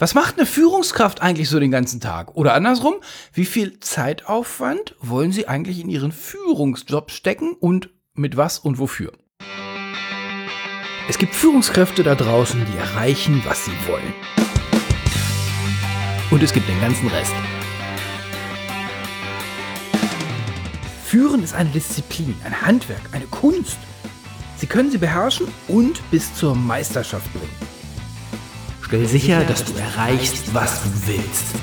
Was macht eine Führungskraft eigentlich so den ganzen Tag? Oder andersrum, wie viel Zeitaufwand wollen Sie eigentlich in Ihren Führungsjob stecken und mit was und wofür? Es gibt Führungskräfte da draußen, die erreichen, was sie wollen. Und es gibt den ganzen Rest. Führen ist eine Disziplin, ein Handwerk, eine Kunst. Sie können sie beherrschen und bis zur Meisterschaft bringen. Stell sicher, dass du erreichst, was du willst.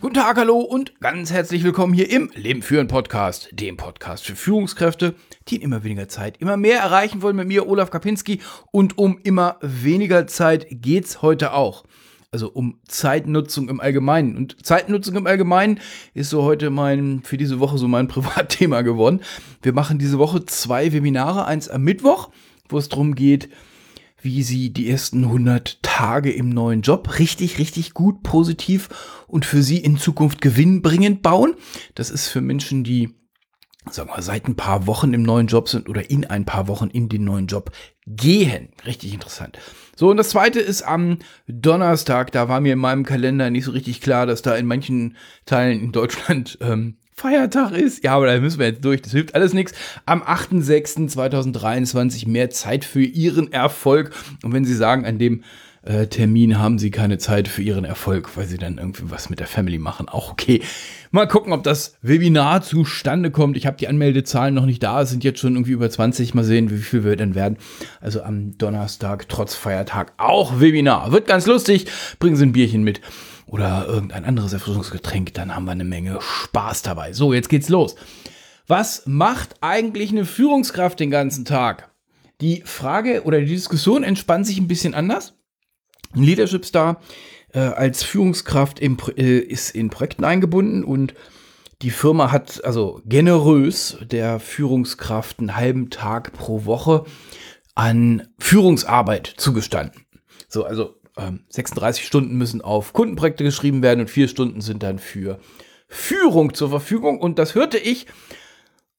Guten Tag, hallo und ganz herzlich willkommen hier im Leben führen Podcast, dem Podcast für Führungskräfte, die in immer weniger Zeit immer mehr erreichen wollen mit mir, Olaf Kapinski. Und um immer weniger Zeit geht's heute auch. Also um Zeitnutzung im Allgemeinen. Und Zeitnutzung im Allgemeinen ist so heute mein, für diese Woche so mein Privatthema geworden. Wir machen diese Woche zwei Webinare, eins am Mittwoch, wo es darum geht, wie sie die ersten 100 Tage im neuen Job richtig, richtig gut, positiv und für sie in Zukunft gewinnbringend bauen. Das ist für Menschen, die sagen wir, seit ein paar Wochen im neuen Job sind oder in ein paar Wochen in den neuen Job gehen. Richtig interessant. So, und das zweite ist am Donnerstag. Da war mir in meinem Kalender nicht so richtig klar, dass da in manchen Teilen in Deutschland ähm, Feiertag ist. Ja, aber da müssen wir jetzt durch. Das hilft alles nichts. Am 8.6.2023 mehr Zeit für Ihren Erfolg. Und wenn Sie sagen, an dem äh, Termin haben Sie keine Zeit für Ihren Erfolg, weil Sie dann irgendwie was mit der Family machen, auch okay. Mal gucken, ob das Webinar zustande kommt. Ich habe die Anmeldezahlen noch nicht da. Es sind jetzt schon irgendwie über 20. Mal sehen, wie viel wir denn werden. Also am Donnerstag, trotz Feiertag, auch Webinar. Wird ganz lustig. Bringen Sie ein Bierchen mit oder irgendein anderes Erfrischungsgetränk, dann haben wir eine Menge Spaß dabei. So, jetzt geht's los. Was macht eigentlich eine Führungskraft den ganzen Tag? Die Frage oder die Diskussion entspannt sich ein bisschen anders. Ein Leadership Star äh, als Führungskraft im, äh, ist in Projekten eingebunden und die Firma hat also generös der Führungskraft einen halben Tag pro Woche an Führungsarbeit zugestanden. So, also 36 ähm, Stunden müssen auf Kundenprojekte geschrieben werden und vier Stunden sind dann für Führung zur Verfügung. Und das hörte ich,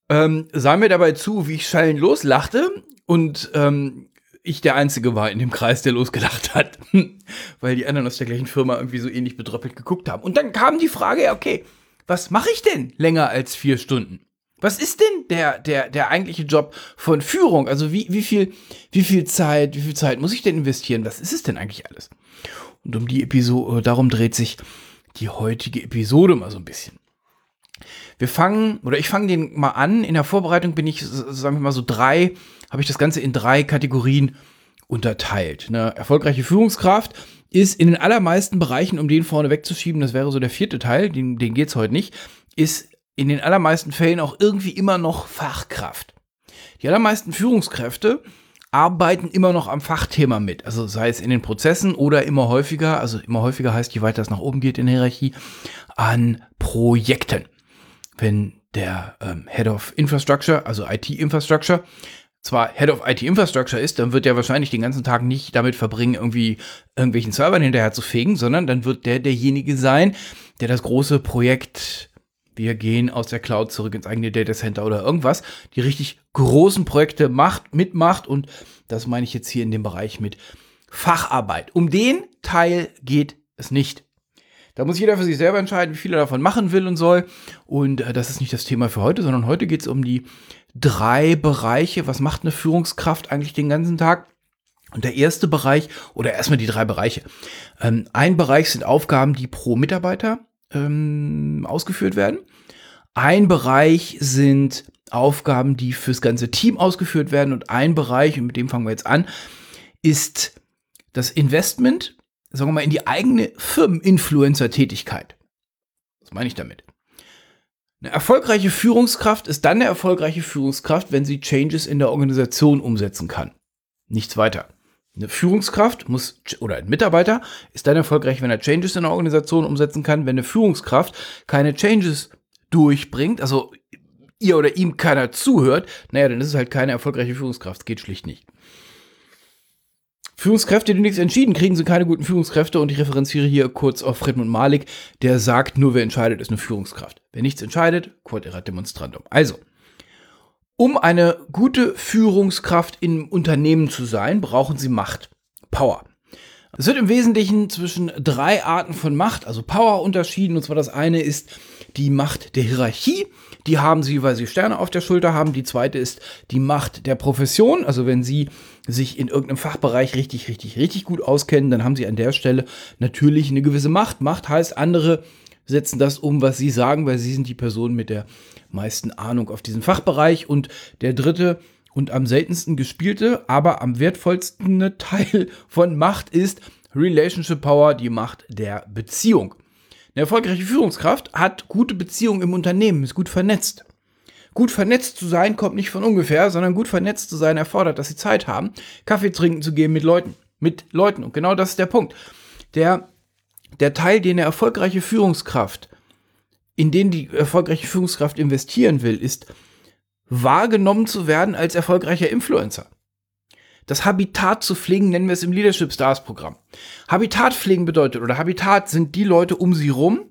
ähm, sah mir dabei zu, wie ich schallend loslachte und ähm, ich der Einzige war in dem Kreis, der losgelacht hat, weil die anderen aus der gleichen Firma irgendwie so ähnlich bedröppelt geguckt haben. Und dann kam die Frage, okay, was mache ich denn länger als vier Stunden? Was ist denn der, der, der eigentliche Job von Führung? Also wie, wie, viel, wie viel Zeit, wie viel Zeit muss ich denn investieren? Was ist es denn eigentlich alles? Und um die Episode, äh, darum dreht sich die heutige Episode mal so ein bisschen. Wir fangen, oder ich fange den mal an. In der Vorbereitung bin ich, sagen wir mal so drei, habe ich das Ganze in drei Kategorien unterteilt. Eine erfolgreiche Führungskraft ist in den allermeisten Bereichen, um den vorne wegzuschieben, das wäre so der vierte Teil, den, den geht es heute nicht, ist in den allermeisten Fällen auch irgendwie immer noch Fachkraft. Die allermeisten Führungskräfte arbeiten immer noch am Fachthema mit. Also sei es in den Prozessen oder immer häufiger, also immer häufiger heißt, je weiter es nach oben geht in der Hierarchie, an Projekten. Wenn der ähm, Head of Infrastructure, also IT-Infrastructure, zwar Head of IT Infrastructure ist, dann wird er wahrscheinlich den ganzen Tag nicht damit verbringen, irgendwie irgendwelchen Servern hinterher zu fegen, sondern dann wird der derjenige sein, der das große Projekt wir gehen aus der Cloud zurück ins eigene Datacenter oder irgendwas, die richtig großen Projekte macht, mitmacht und das meine ich jetzt hier in dem Bereich mit Facharbeit. Um den Teil geht es nicht. Da muss jeder für sich selber entscheiden, wie viel er davon machen will und soll. Und äh, das ist nicht das Thema für heute, sondern heute geht es um die drei Bereiche. Was macht eine Führungskraft eigentlich den ganzen Tag? Und der erste Bereich, oder erstmal die drei Bereiche. Ähm, ein Bereich sind Aufgaben, die pro Mitarbeiter ähm, ausgeführt werden. Ein Bereich sind Aufgaben, die fürs ganze Team ausgeführt werden. Und ein Bereich, und mit dem fangen wir jetzt an, ist das Investment, sagen wir mal, in die eigene Firmeninfluencer-Tätigkeit. Was meine ich damit? Eine erfolgreiche Führungskraft ist dann eine erfolgreiche Führungskraft, wenn sie Changes in der Organisation umsetzen kann. Nichts weiter. Eine Führungskraft muss, oder ein Mitarbeiter ist dann erfolgreich, wenn er Changes in der Organisation umsetzen kann. Wenn eine Führungskraft keine Changes durchbringt, also ihr oder ihm keiner zuhört, naja, dann ist es halt keine erfolgreiche Führungskraft. Geht schlicht nicht. Führungskräfte, die nichts entschieden, kriegen sie keine guten Führungskräfte und ich referenziere hier kurz auf Friedmund Malik, der sagt, nur wer entscheidet, ist eine Führungskraft. Wer nichts entscheidet, quod erat demonstrandum. Also, um eine gute Führungskraft im Unternehmen zu sein, brauchen Sie Macht, Power. Es wird im Wesentlichen zwischen drei Arten von Macht, also Power unterschieden. Und zwar das eine ist die Macht der Hierarchie. Die haben sie, weil sie Sterne auf der Schulter haben. Die zweite ist die Macht der Profession. Also wenn sie sich in irgendeinem Fachbereich richtig, richtig, richtig gut auskennen, dann haben sie an der Stelle natürlich eine gewisse Macht. Macht heißt, andere setzen das um, was sie sagen, weil sie sind die Person mit der meisten Ahnung auf diesem Fachbereich. Und der dritte und am seltensten gespielte, aber am wertvollsten Teil von Macht ist Relationship Power, die Macht der Beziehung. Eine erfolgreiche Führungskraft hat gute Beziehungen im Unternehmen, ist gut vernetzt. Gut vernetzt zu sein kommt nicht von ungefähr, sondern gut vernetzt zu sein erfordert, dass sie Zeit haben, Kaffee trinken zu gehen mit Leuten. Mit Leuten. Und genau das ist der Punkt. Der, der Teil, den eine erfolgreiche Führungskraft, in den die erfolgreiche Führungskraft investieren will, ist wahrgenommen zu werden als erfolgreicher Influencer. Das Habitat zu pflegen nennen wir es im Leadership Stars Programm. Habitat pflegen bedeutet, oder Habitat sind die Leute um sie rum,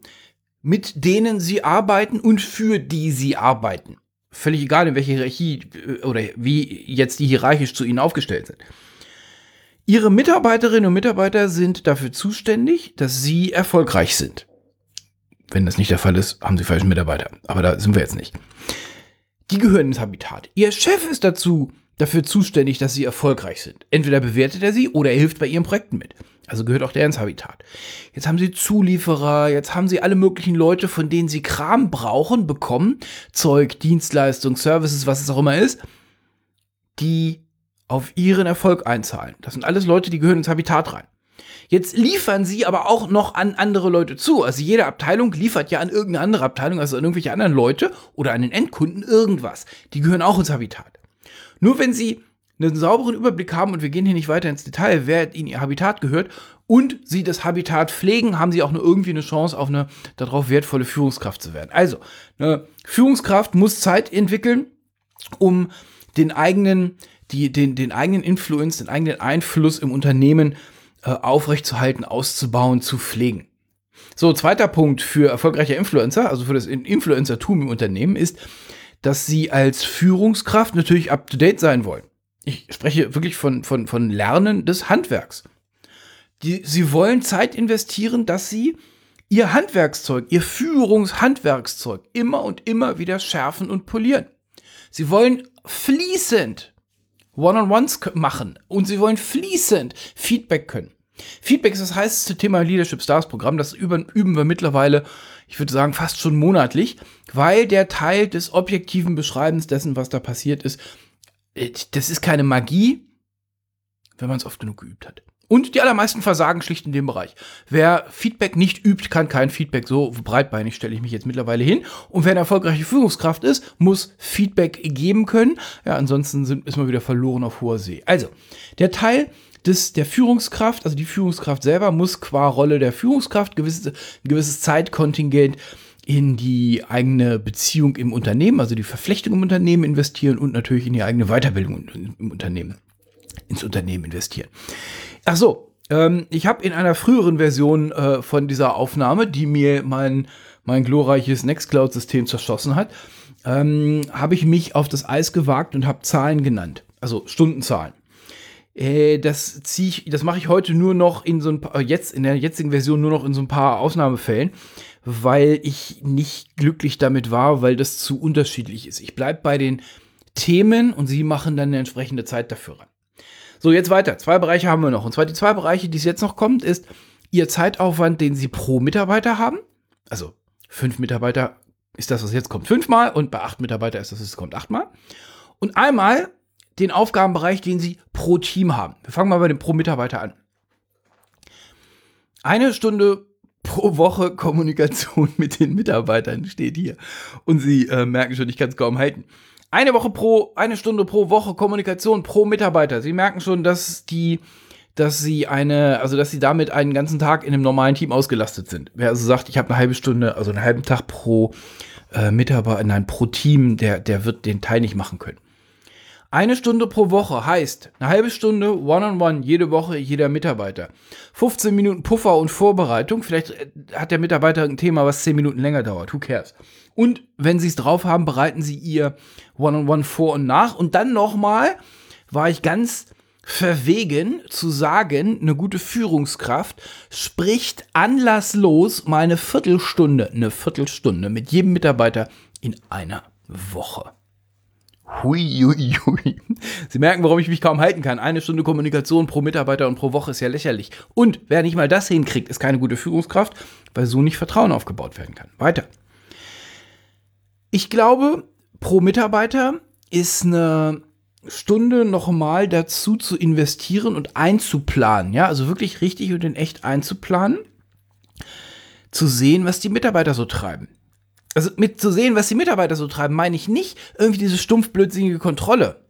mit denen sie arbeiten und für die sie arbeiten. Völlig egal, in welcher Hierarchie äh, oder wie jetzt die hierarchisch zu ihnen aufgestellt sind. Ihre Mitarbeiterinnen und Mitarbeiter sind dafür zuständig, dass sie erfolgreich sind. Wenn das nicht der Fall ist, haben sie falschen Mitarbeiter. Aber da sind wir jetzt nicht die gehören ins Habitat. Ihr Chef ist dazu dafür zuständig, dass sie erfolgreich sind. Entweder bewertet er sie oder er hilft bei ihren Projekten mit. Also gehört auch der ins Habitat. Jetzt haben sie Zulieferer, jetzt haben sie alle möglichen Leute, von denen sie Kram brauchen, bekommen. Zeug, Dienstleistung, Services, was es auch immer ist, die auf ihren Erfolg einzahlen. Das sind alles Leute, die gehören ins Habitat rein. Jetzt liefern sie aber auch noch an andere Leute zu. Also jede Abteilung liefert ja an irgendeine andere Abteilung, also an irgendwelche anderen Leute oder an den Endkunden irgendwas. Die gehören auch ins Habitat. Nur wenn sie einen sauberen Überblick haben und wir gehen hier nicht weiter ins Detail, wer ihnen ihr Habitat gehört und sie das Habitat pflegen, haben sie auch nur irgendwie eine Chance auf eine darauf wertvolle Führungskraft zu werden. Also, eine Führungskraft muss Zeit entwickeln, um den eigenen, die, den, den eigenen Influence, den eigenen Einfluss im Unternehmen äh, aufrechtzuerhalten, auszubauen, zu pflegen. So, zweiter Punkt für erfolgreiche Influencer, also für das Influencertum im Unternehmen, ist, dass sie als Führungskraft natürlich up-to-date sein wollen. Ich spreche wirklich von, von, von Lernen des Handwerks. Die, sie wollen Zeit investieren, dass sie ihr Handwerkszeug, ihr Führungshandwerkszeug immer und immer wieder schärfen und polieren. Sie wollen fließend One-on-Ones machen und sie wollen fließend Feedback können. Feedback ist das heißeste Thema im Leadership Stars Programm. Das üben, üben wir mittlerweile, ich würde sagen, fast schon monatlich, weil der Teil des objektiven Beschreibens dessen, was da passiert ist, äh, das ist keine Magie, wenn man es oft genug geübt hat. Und die allermeisten versagen schlicht in dem Bereich. Wer Feedback nicht übt, kann kein Feedback. So breitbeinig stelle ich mich jetzt mittlerweile hin. Und wer eine erfolgreiche Führungskraft ist, muss Feedback geben können. Ja, ansonsten sind, ist man wieder verloren auf hoher See. Also, der Teil des, der Führungskraft, also die Führungskraft selber, muss qua Rolle der Führungskraft gewisse, ein gewisses Zeitkontingent in die eigene Beziehung im Unternehmen, also die Verflechtung im Unternehmen investieren und natürlich in die eigene Weiterbildung im Unternehmen, ins Unternehmen investieren. Ach so, ähm, ich habe in einer früheren Version äh, von dieser Aufnahme, die mir mein, mein glorreiches Nextcloud-System zerschossen hat, ähm, habe ich mich auf das Eis gewagt und habe Zahlen genannt, also Stundenzahlen. Äh, das ziehe ich, das mache ich heute nur noch in so ein paar, jetzt in der jetzigen Version nur noch in so ein paar Ausnahmefällen, weil ich nicht glücklich damit war, weil das zu unterschiedlich ist. Ich bleibe bei den Themen und sie machen dann eine entsprechende Zeit dafür ran. So, jetzt weiter. Zwei Bereiche haben wir noch. Und zwar die zwei Bereiche, die es jetzt noch kommt, ist ihr Zeitaufwand, den sie pro Mitarbeiter haben. Also fünf Mitarbeiter ist das, was jetzt kommt, fünfmal und bei acht Mitarbeiter ist das, was kommt, achtmal. Und einmal den Aufgabenbereich, den Sie pro Team haben. Wir fangen mal bei dem pro Mitarbeiter an. Eine Stunde pro Woche Kommunikation mit den Mitarbeitern steht hier. Und Sie äh, merken schon, ich kann es kaum halten. Eine Woche pro, eine Stunde pro Woche Kommunikation pro Mitarbeiter. Sie merken schon, dass die, dass sie eine, also dass sie damit einen ganzen Tag in einem normalen Team ausgelastet sind. Wer also sagt, ich habe eine halbe Stunde, also einen halben Tag pro äh, Mitarbeiter, nein, pro Team, der, der wird den Teil nicht machen können. Eine Stunde pro Woche heißt eine halbe Stunde One-on-One -on -one, jede Woche jeder Mitarbeiter. 15 Minuten Puffer und Vorbereitung. Vielleicht äh, hat der Mitarbeiter ein Thema, was 10 Minuten länger dauert. Who cares? Und wenn Sie es drauf haben, bereiten Sie Ihr One-on-One -on -one vor und nach. Und dann nochmal war ich ganz verwegen zu sagen, eine gute Führungskraft spricht anlasslos mal eine Viertelstunde, eine Viertelstunde mit jedem Mitarbeiter in einer Woche. Hui, hui, hui. Sie merken, warum ich mich kaum halten kann. Eine Stunde Kommunikation pro Mitarbeiter und pro Woche ist ja lächerlich. Und wer nicht mal das hinkriegt, ist keine gute Führungskraft, weil so nicht Vertrauen aufgebaut werden kann. Weiter. Ich glaube, pro Mitarbeiter ist eine Stunde nochmal dazu zu investieren und einzuplanen. Ja, also wirklich richtig und in echt einzuplanen. Zu sehen, was die Mitarbeiter so treiben. Also mit zu sehen, was die Mitarbeiter so treiben, meine ich nicht irgendwie diese stumpfblödsinnige Kontrolle,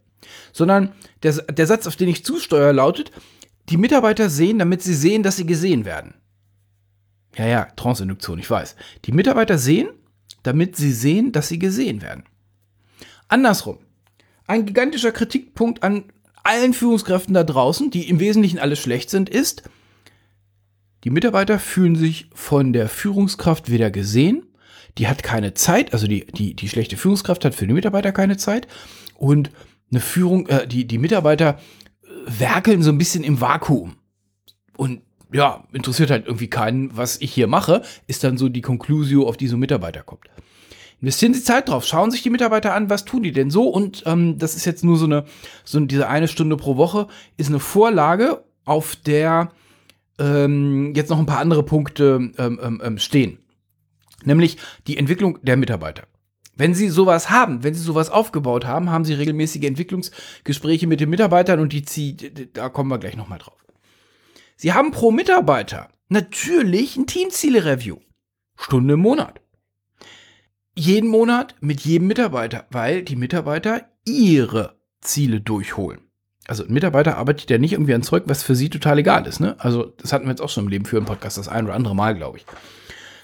sondern der, der Satz, auf den ich zusteuere, lautet, die Mitarbeiter sehen, damit sie sehen, dass sie gesehen werden. Ja, ja, Transinduktion, ich weiß. Die Mitarbeiter sehen, damit sie sehen, dass sie gesehen werden. Andersrum. Ein gigantischer Kritikpunkt an allen Führungskräften da draußen, die im Wesentlichen alle schlecht sind, ist, die Mitarbeiter fühlen sich von der Führungskraft weder gesehen, die hat keine Zeit, also die, die, die schlechte Führungskraft hat für die Mitarbeiter keine Zeit und eine Führung, äh, die, die Mitarbeiter äh, werkeln so ein bisschen im Vakuum. Und ja, interessiert halt irgendwie keinen, was ich hier mache, ist dann so die Conclusio, auf die so ein Mitarbeiter kommt. Investieren Sie Zeit drauf, schauen sich die Mitarbeiter an, was tun die denn so und ähm, das ist jetzt nur so eine, so diese eine Stunde pro Woche, ist eine Vorlage, auf der ähm, jetzt noch ein paar andere Punkte ähm, ähm, ähm stehen. Nämlich die Entwicklung der Mitarbeiter. Wenn Sie sowas haben, wenn Sie sowas aufgebaut haben, haben Sie regelmäßige Entwicklungsgespräche mit den Mitarbeitern und die, da kommen wir gleich nochmal drauf. Sie haben pro Mitarbeiter natürlich ein Teamziele-Review. Stunde im Monat jeden Monat mit jedem Mitarbeiter, weil die Mitarbeiter ihre Ziele durchholen. Also ein Mitarbeiter arbeitet ja nicht irgendwie an Zeug, was für sie total egal ist. Ne? Also das hatten wir jetzt auch schon im Leben für einen Podcast das ein oder andere Mal, glaube ich.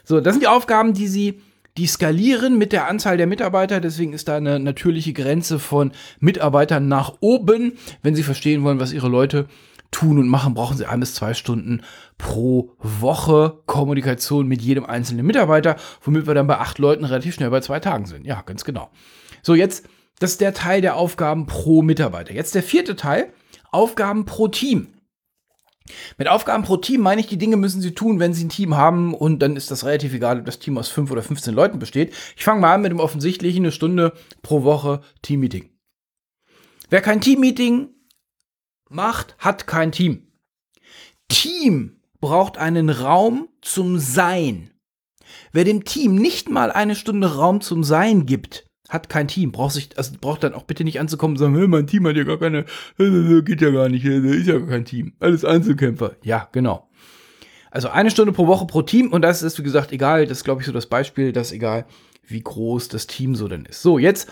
So, das sind die Aufgaben, die sie die skalieren mit der Anzahl der Mitarbeiter. Deswegen ist da eine natürliche Grenze von Mitarbeitern nach oben, wenn sie verstehen wollen, was ihre Leute tun und machen, brauchen Sie ein bis zwei Stunden pro Woche Kommunikation mit jedem einzelnen Mitarbeiter, womit wir dann bei acht Leuten relativ schnell bei zwei Tagen sind. Ja, ganz genau. So, jetzt, das ist der Teil der Aufgaben pro Mitarbeiter. Jetzt der vierte Teil, Aufgaben pro Team. Mit Aufgaben pro Team meine ich, die Dinge müssen Sie tun, wenn Sie ein Team haben und dann ist das relativ egal, ob das Team aus fünf oder 15 Leuten besteht. Ich fange mal an mit dem offensichtlichen, eine Stunde pro Woche Teammeeting. Wer kein Teammeeting macht, hat kein Team. Team braucht einen Raum zum Sein. Wer dem Team nicht mal eine Stunde Raum zum Sein gibt, hat kein Team. Braucht sich, also braucht dann auch bitte nicht anzukommen und sagen, hey, mein Team hat ja gar keine, geht ja gar nicht, ist ja gar kein Team. Alles Einzelkämpfer. Ja, genau. Also eine Stunde pro Woche pro Team und das ist, wie gesagt, egal, das ist, glaube ich, so das Beispiel, dass egal, wie groß das Team so denn ist. So, jetzt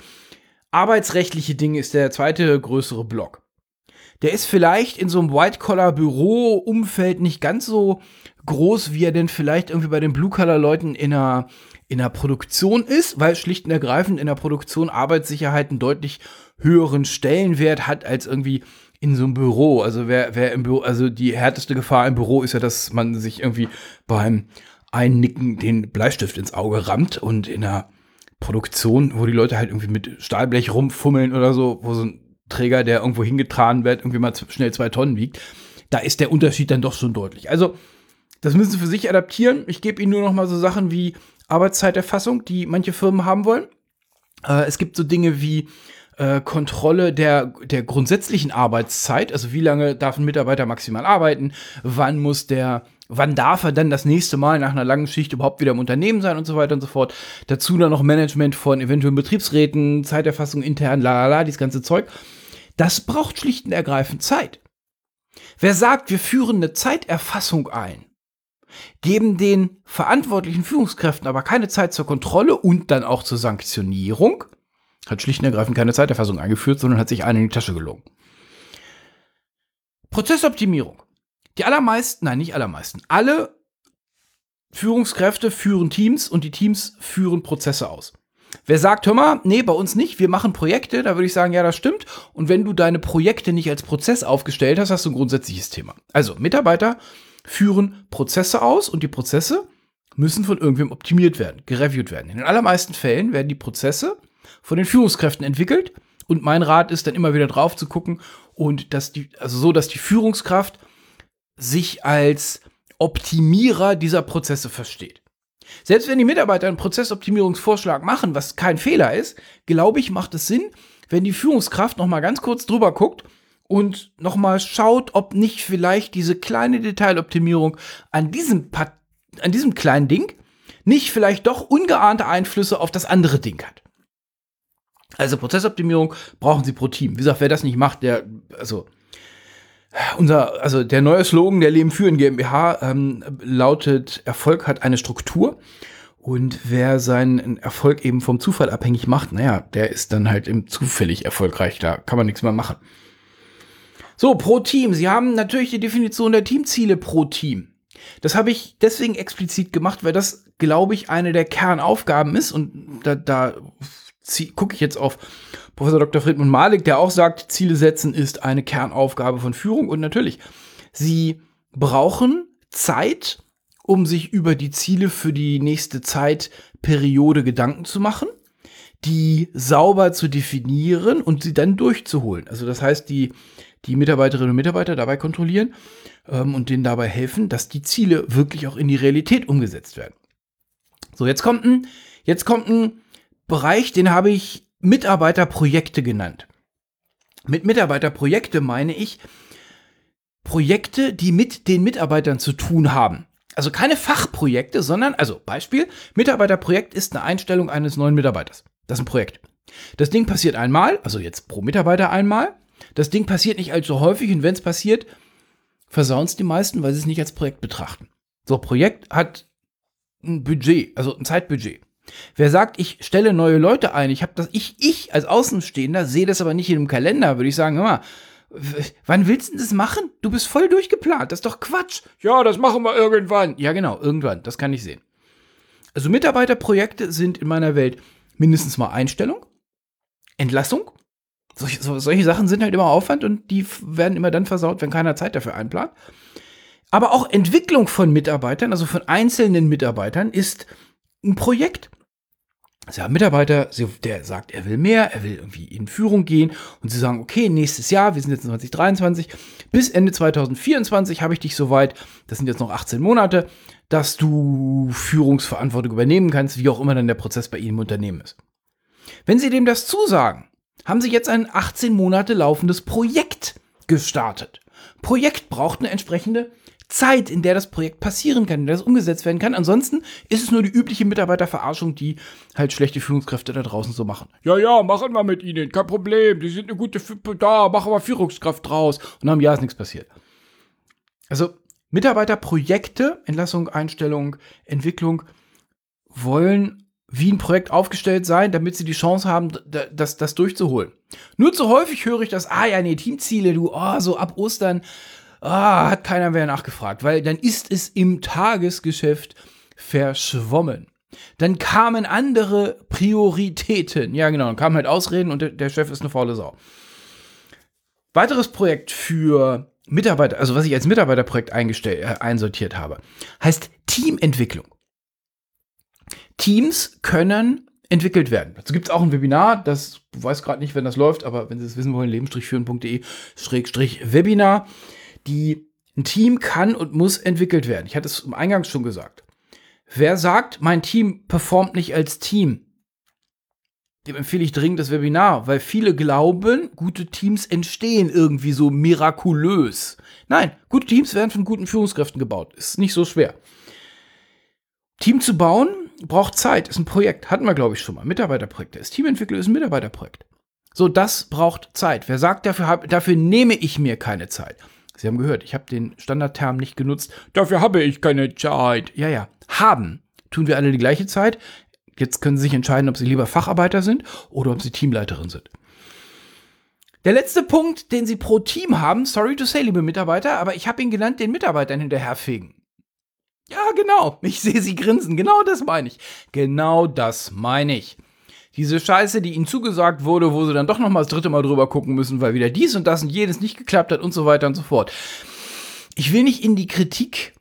arbeitsrechtliche Dinge ist der zweite größere Block der ist vielleicht in so einem White-Collar-Büro-Umfeld nicht ganz so groß, wie er denn vielleicht irgendwie bei den Blue-Collar-Leuten in einer, in einer Produktion ist, weil schlicht und ergreifend in der Produktion Arbeitssicherheit einen deutlich höheren Stellenwert hat als irgendwie in so einem Büro. Also wer, wer im Büro, also die härteste Gefahr im Büro ist ja, dass man sich irgendwie beim Einnicken den Bleistift ins Auge rammt und in einer Produktion, wo die Leute halt irgendwie mit Stahlblech rumfummeln oder so, wo so ein Träger, der irgendwo hingetragen wird, irgendwie mal schnell zwei Tonnen wiegt, da ist der Unterschied dann doch schon deutlich. Also, das müssen Sie für sich adaptieren. Ich gebe Ihnen nur noch mal so Sachen wie Arbeitszeiterfassung, die manche Firmen haben wollen. Äh, es gibt so Dinge wie äh, Kontrolle der, der grundsätzlichen Arbeitszeit, also wie lange darf ein Mitarbeiter maximal arbeiten, wann muss der wann darf er dann das nächste Mal nach einer langen Schicht überhaupt wieder im Unternehmen sein und so weiter und so fort. Dazu dann noch Management von eventuellen Betriebsräten, Zeiterfassung intern, la la la, dieses ganze Zeug. Das braucht schlicht und ergreifend Zeit. Wer sagt, wir führen eine Zeiterfassung ein, geben den verantwortlichen Führungskräften aber keine Zeit zur Kontrolle und dann auch zur Sanktionierung, hat schlicht und ergreifend keine Zeiterfassung eingeführt, sondern hat sich einen in die Tasche gelogen. Prozessoptimierung. Die allermeisten, nein, nicht allermeisten, alle Führungskräfte führen Teams und die Teams führen Prozesse aus. Wer sagt, hör mal, nee, bei uns nicht, wir machen Projekte, da würde ich sagen, ja, das stimmt. Und wenn du deine Projekte nicht als Prozess aufgestellt hast, hast du ein grundsätzliches Thema. Also, Mitarbeiter führen Prozesse aus und die Prozesse müssen von irgendwem optimiert werden, gereviewt werden. In den allermeisten Fällen werden die Prozesse von den Führungskräften entwickelt und mein Rat ist dann immer wieder drauf zu gucken, und dass die, also so, dass die Führungskraft sich als Optimierer dieser Prozesse versteht. Selbst wenn die Mitarbeiter einen Prozessoptimierungsvorschlag machen, was kein Fehler ist, glaube ich, macht es Sinn, wenn die Führungskraft noch mal ganz kurz drüber guckt und noch mal schaut, ob nicht vielleicht diese kleine Detailoptimierung an diesem an diesem kleinen Ding nicht vielleicht doch ungeahnte Einflüsse auf das andere Ding hat. Also Prozessoptimierung brauchen Sie pro Team. Wie gesagt, wer das nicht macht, der, also unser, also der neue Slogan der Leben führen GmbH ähm, lautet: Erfolg hat eine Struktur. Und wer seinen Erfolg eben vom Zufall abhängig macht, naja, der ist dann halt im zufällig erfolgreich. Da kann man nichts mehr machen. So, pro Team. Sie haben natürlich die Definition der Teamziele pro Team. Das habe ich deswegen explizit gemacht, weil das, glaube ich, eine der Kernaufgaben ist. Und da, da gucke ich jetzt auf Professor Dr. Friedmund Malik, der auch sagt, Ziele setzen ist eine Kernaufgabe von Führung. Und natürlich, sie brauchen Zeit, um sich über die Ziele für die nächste Zeitperiode Gedanken zu machen, die sauber zu definieren und sie dann durchzuholen. Also das heißt, die, die Mitarbeiterinnen und Mitarbeiter dabei kontrollieren ähm, und denen dabei helfen, dass die Ziele wirklich auch in die Realität umgesetzt werden. So, jetzt kommt ein, jetzt kommt ein Bereich, den habe ich Mitarbeiterprojekte genannt. Mit Mitarbeiterprojekte meine ich Projekte, die mit den Mitarbeitern zu tun haben. Also keine Fachprojekte, sondern, also Beispiel, Mitarbeiterprojekt ist eine Einstellung eines neuen Mitarbeiters. Das ist ein Projekt. Das Ding passiert einmal, also jetzt pro Mitarbeiter einmal. Das Ding passiert nicht allzu häufig und wenn es passiert, versauen es die meisten, weil sie es nicht als Projekt betrachten. So, Projekt hat ein Budget, also ein Zeitbudget. Wer sagt, ich stelle neue Leute ein, ich habe das, ich, ich als Außenstehender sehe das aber nicht in einem Kalender, würde ich sagen, hör mal, wann willst du das machen? Du bist voll durchgeplant, das ist doch Quatsch. Ja, das machen wir irgendwann. Ja, genau, irgendwann, das kann ich sehen. Also Mitarbeiterprojekte sind in meiner Welt mindestens mal Einstellung, Entlassung. Solche, so, solche Sachen sind halt immer Aufwand und die werden immer dann versaut, wenn keiner Zeit dafür einplant. Aber auch Entwicklung von Mitarbeitern, also von einzelnen Mitarbeitern, ist ein Projekt. Sie haben Mitarbeiter, der sagt, er will mehr, er will irgendwie in Führung gehen und sie sagen, okay, nächstes Jahr, wir sind jetzt 2023, bis Ende 2024 habe ich dich soweit, das sind jetzt noch 18 Monate, dass du Führungsverantwortung übernehmen kannst, wie auch immer dann der Prozess bei Ihnen im Unternehmen ist. Wenn Sie dem das zusagen, haben Sie jetzt ein 18 Monate laufendes Projekt gestartet. Projekt braucht eine entsprechende Zeit, in der das Projekt passieren kann, in der das umgesetzt werden kann. Ansonsten ist es nur die übliche Mitarbeiterverarschung, die halt schlechte Führungskräfte da draußen so machen. Ja, ja, machen wir mit ihnen, kein Problem. Die sind eine gute, da, machen wir Führungskraft draus. Und dann, ja, ist nichts passiert. Also, Mitarbeiterprojekte, Entlassung, Einstellung, Entwicklung, wollen wie ein Projekt aufgestellt sein, damit sie die Chance haben, das, das durchzuholen. Nur zu häufig höre ich das, ah ja, nee, Teamziele, du, oh, so ab Ostern, ah, hat keiner mehr nachgefragt, weil dann ist es im Tagesgeschäft verschwommen. Dann kamen andere Prioritäten. Ja, genau, dann kamen halt Ausreden und der, der Chef ist eine faule Sau. Weiteres Projekt für Mitarbeiter, also was ich als Mitarbeiterprojekt eingestellt, äh, einsortiert habe, heißt Teamentwicklung. Teams können entwickelt werden. Dazu gibt es auch ein Webinar, das weiß gerade nicht, wenn das läuft, aber wenn Sie es wissen wollen, leben-führen.de-webinar die ein Team kann und muss entwickelt werden. Ich hatte es im Eingang schon gesagt. Wer sagt, mein Team performt nicht als Team, dem empfehle ich dringend das Webinar, weil viele glauben, gute Teams entstehen irgendwie so mirakulös. Nein, gute Teams werden von guten Führungskräften gebaut. Ist nicht so schwer. Team zu bauen braucht Zeit, ist ein Projekt. Hatten wir, glaube ich, schon mal. Mitarbeiterprojekte. Das Teamentwickler ist ein Mitarbeiterprojekt. So, das braucht Zeit. Wer sagt, dafür, dafür nehme ich mir keine Zeit. Sie haben gehört, ich habe den Standardterm nicht genutzt. Dafür habe ich keine Zeit. Ja, ja. Haben. Tun wir alle die gleiche Zeit. Jetzt können Sie sich entscheiden, ob Sie lieber Facharbeiter sind oder ob Sie Teamleiterin sind. Der letzte Punkt, den Sie pro Team haben, sorry to say, liebe Mitarbeiter, aber ich habe ihn genannt, den Mitarbeitern hinterherfegen. Ja, genau. Ich sehe Sie grinsen. Genau das meine ich. Genau das meine ich diese Scheiße, die ihnen zugesagt wurde, wo sie dann doch noch mal das dritte Mal drüber gucken müssen, weil wieder dies und das und jenes nicht geklappt hat und so weiter und so fort. Ich will nicht in die Kritik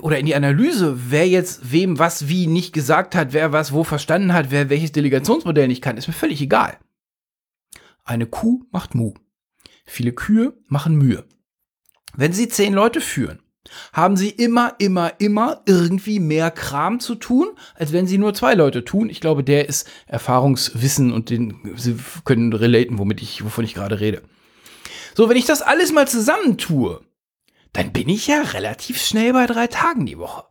oder in die Analyse, wer jetzt wem was wie nicht gesagt hat, wer was wo verstanden hat, wer welches Delegationsmodell nicht kann, ist mir völlig egal. Eine Kuh macht Mu. Viele Kühe machen Mühe. Wenn Sie zehn Leute führen, haben Sie immer, immer, immer irgendwie mehr Kram zu tun, als wenn Sie nur zwei Leute tun. Ich glaube, der ist Erfahrungswissen und den Sie können relaten, womit ich, wovon ich gerade rede. So, wenn ich das alles mal zusammen tue, dann bin ich ja relativ schnell bei drei Tagen die Woche.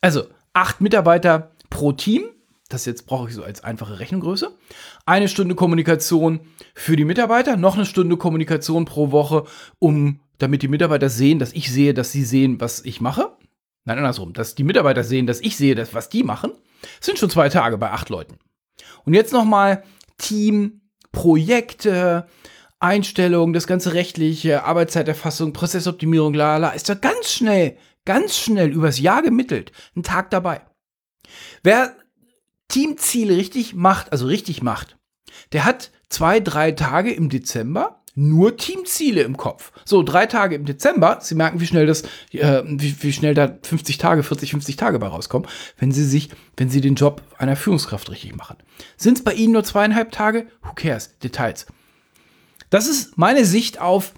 Also acht Mitarbeiter pro Team. Das jetzt brauche ich so als einfache Rechnungsgröße. Eine Stunde Kommunikation für die Mitarbeiter, noch eine Stunde Kommunikation pro Woche, um damit die Mitarbeiter sehen, dass ich sehe, dass sie sehen, was ich mache. Nein, andersrum, dass die Mitarbeiter sehen, dass ich sehe, dass, was die machen. Das sind schon zwei Tage bei acht Leuten. Und jetzt nochmal Team, Projekte, Einstellungen, das ganze rechtliche, Arbeitszeiterfassung, Prozessoptimierung, la la, ist doch ganz schnell, ganz schnell übers Jahr gemittelt. Ein Tag dabei. Wer Teamziele richtig macht, also richtig macht, der hat zwei, drei Tage im Dezember nur Teamziele im Kopf. So, drei Tage im Dezember, Sie merken, wie schnell das, äh, wie, wie schnell da 50 Tage, 40, 50 Tage bei rauskommen, wenn Sie sich, wenn Sie den Job einer Führungskraft richtig machen. Sind es bei Ihnen nur zweieinhalb Tage? Who cares? Details. Das ist meine Sicht auf,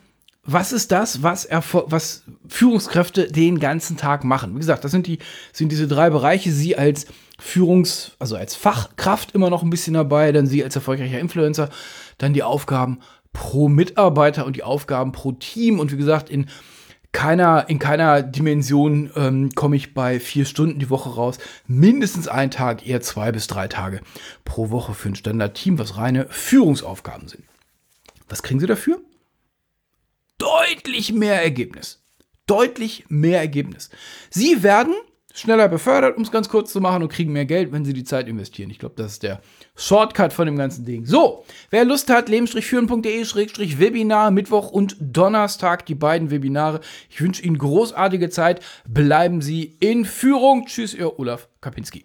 was ist das, was, was Führungskräfte den ganzen Tag machen. Wie gesagt, das sind, die, sind diese drei Bereiche. Sie als Führungs-, also als Fachkraft immer noch ein bisschen dabei, dann Sie als erfolgreicher Influencer, dann die Aufgaben pro Mitarbeiter und die Aufgaben pro Team. Und wie gesagt, in keiner, in keiner Dimension ähm, komme ich bei vier Stunden die Woche raus. Mindestens ein Tag, eher zwei bis drei Tage pro Woche für ein Standard-Team, was reine Führungsaufgaben sind. Was kriegen Sie dafür? Deutlich mehr Ergebnis. Deutlich mehr Ergebnis. Sie werden schneller befördert, um es ganz kurz zu machen, und kriegen mehr Geld, wenn sie die Zeit investieren. Ich glaube, das ist der Shortcut von dem ganzen Ding. So, wer Lust hat, leben-führen.de-webinar, Mittwoch und Donnerstag, die beiden Webinare. Ich wünsche Ihnen großartige Zeit. Bleiben Sie in Führung. Tschüss, Ihr Olaf Kapinski.